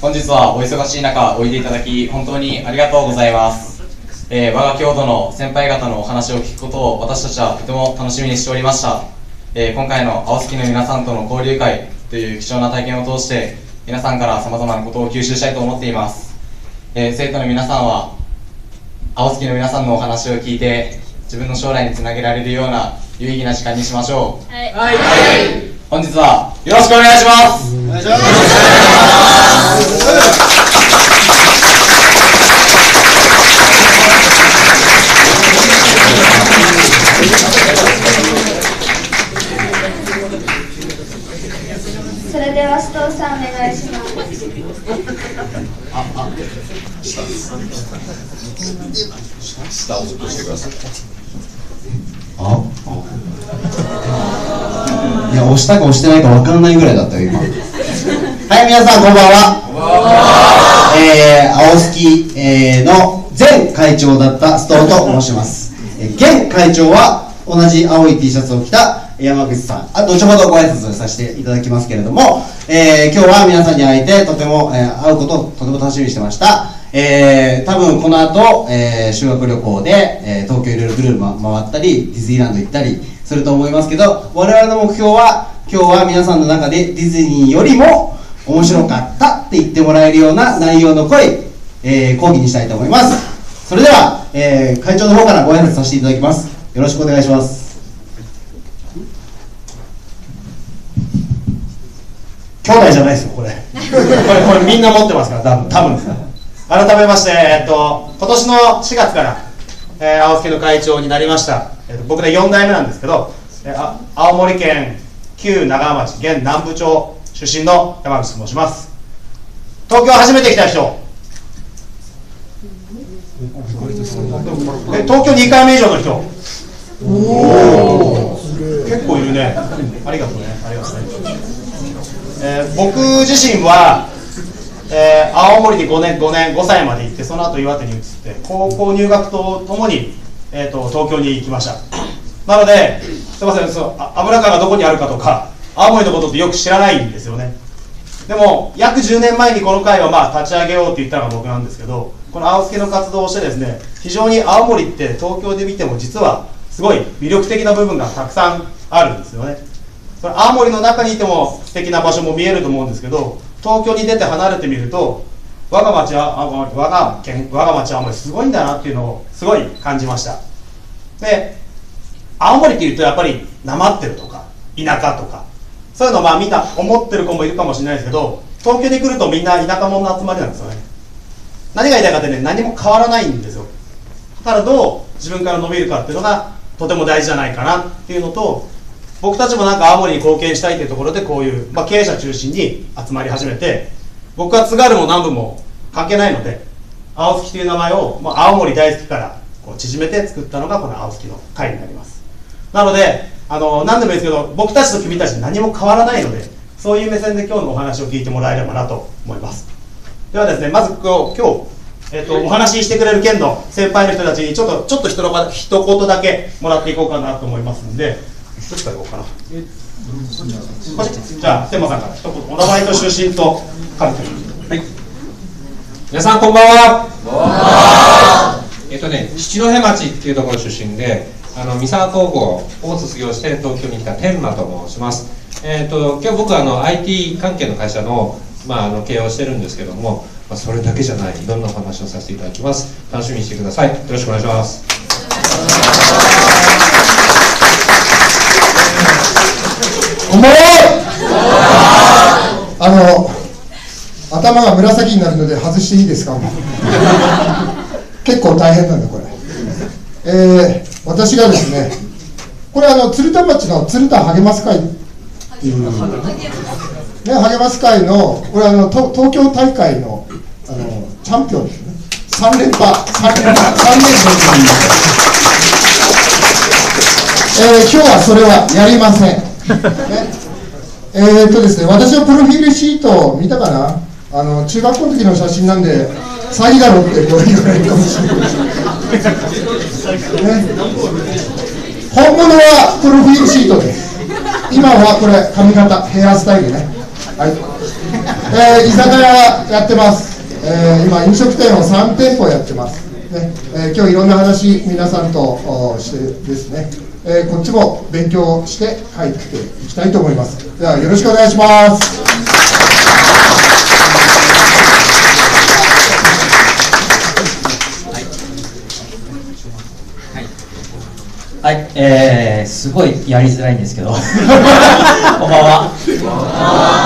本日はお忙しい中おいでいただき本当にありがとうございます、えー我が郷土の先輩方のお話を聞くことを私たちはとても楽しみにしておりました、えー今回の青好きの皆さんとの交流会という貴重な体験を通して皆さんから様々なことを吸収したいと思っています、えー生徒の皆さんは青好きの皆さんのお話を聞いて自分の将来につなげられるような有意義な時間にしましょう。はい。本日はよろしくお願いします。そ下をずっとしてください。あいや押したか押してないか分かんないぐらいだったよ今。はい皆さんこんばんは。えー、青好き、えーの前会長だった須藤と申します、えー現会長は同じ青い T シャツを着た山口さん。あ後ほどご挨拶させていただきますけれども、えー今日は皆さんに会えてとても、えー会うことをとても楽しみにしてました。えー、多分この後、えー修学旅行で、えー東京いろいろぐるぐるま回ったりディズニーランド行ったりすると思いますけど我々の目標は今日は皆さんの中でディズニーよりも面白かったって言ってもらえるような内容の濃い、えー講義にしたいと思います。それでは、えー会長の方からご挨拶させていただきます。よろしくお願いします。兄弟じゃないですよこれ。これこれみんな持ってますから多分多分ですから改めまして、えっと、今年の4月から、えー、青助の会長になりました、えっと、僕で4代目なんですけど、えーあ青森県旧長浜町現南部町出身の山口と申します。東京初めて来た人。え東京2回目以上の人。おお結構いるね。ありがとうね。ありがとうね、えー僕自身はえー青森に5年 ,5 年5歳まで行ってその後岩手に移って高校入学とともに、えー、と東京に行きました。なのですいませんそうあ油川がどこにあるかとか青森のことってよく知らないんですよね。でも約10年前にこの会をまあ立ち上げようって言ったのが僕なんですけどこの青助の活動をしてですね非常に青森って東京で見ても実はすごい魅力的な部分がたくさんあるんですよね。それ青森の中にいても素敵な場所も見えると思うんですけど東京に出て離れてみると我が町は我が県我が町は青森すごいんだなっていうのをすごい感じました。で青森っていうとやっぱりなまってるとか田舎とかそういうのまあみんな思ってる子もいるかもしれないですけど東京に来るとみんな田舎者の集まりなんですよね。何が言いたいかってね何も変わらないんですよ。だからどう自分から伸びるかっていうのがとても大事じゃないかなっていうのと僕たちもなんか青森に貢献したいというところでこういう、まあ、経営者中心に集まり始めて僕は津軽も南部も関係ないので青月という名前を、まあ、青森大好きからこう縮めて作ったのがこの青月の会になります。なのであの何でもいいですけど僕たちと君たち何も変わらないのでそういう目線で今日のお話を聞いてもらえればなと思います。ではですねまず今日今日えっとお話ししてくれる県の先輩の人たちにちょっとちょっと一言一言だけもらっていこうかなと思いますんでどっちからいこうかなじゃあ天馬さんから一言お名前と出身と関係皆さんこんばんは。えっとね、七戸町っていうところ出身で、あの三沢高校を卒業して東京に来た天馬と申します。えっと今日僕はあの IT 関係の会社のまああの経営をしてるんですけども、まあそれだけじゃないいろんなお話をさせていただきます。楽しみにしてください。よろしくお願いします。こんばんはあの頭が紫になるので外していいですか？結構大変なんだこれ。えー、私がですねこれあの鶴田町の鶴田励ます会っていうね励ます会のこれあの東京大会のあのチャンピオンですね。3連覇。3連覇。3連覇。えー、今日はそれはやりません、えー、っとですね私のプロフィールシート見たかな？あの中学校の時の写真なんで詐欺だろってこう言われるかもしれないね、本物はプロフィールシートです。今はこれ髪型ヘアスタイルね。はい。えー居酒屋やってます、えー今飲食店を3店舗やってます、ね。えー今日いろんな話皆さんとしてですね、えーこっちも勉強して帰っていきたいと思います。ではよろしくお願いします。はい、えー、すごいやりづらいんですけど、こんばんは。